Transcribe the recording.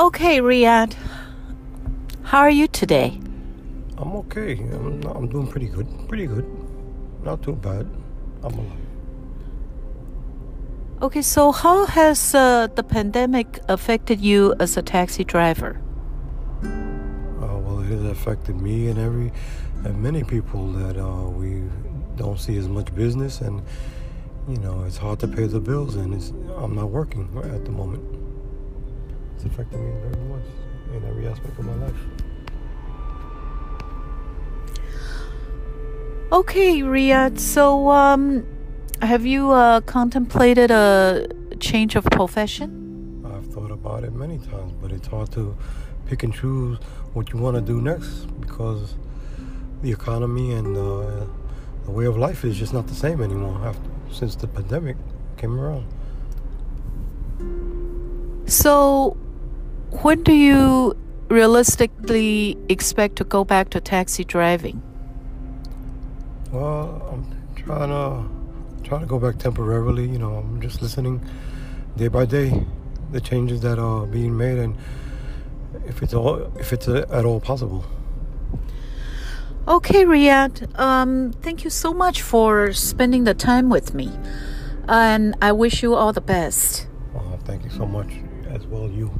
Okay, Riyadh. How are you today? I'm okay. I'm, I'm doing pretty good. Pretty good. Not too bad. I'm alive. Okay, so how has uh, the pandemic affected you as a taxi driver? Uh, well, it has affected me and every and many people that uh, we don't see as much business, and you know it's hard to pay the bills, and it's, I'm not working at the moment. It's affected me very much in every aspect of my life. Okay, Riyadh. So, um, have you uh, contemplated a change of profession? I've thought about it many times, but it's hard to pick and choose what you want to do next because the economy and uh, the way of life is just not the same anymore after, since the pandemic came around. So, when do you realistically expect to go back to taxi driving? Well, I'm trying to trying to go back temporarily. You know, I'm just listening day by day the changes that are being made and if it's all if it's uh, at all possible. Okay, Riyadh. Um, thank you so much for spending the time with me, and I wish you all the best. Uh, thank you so much, as well you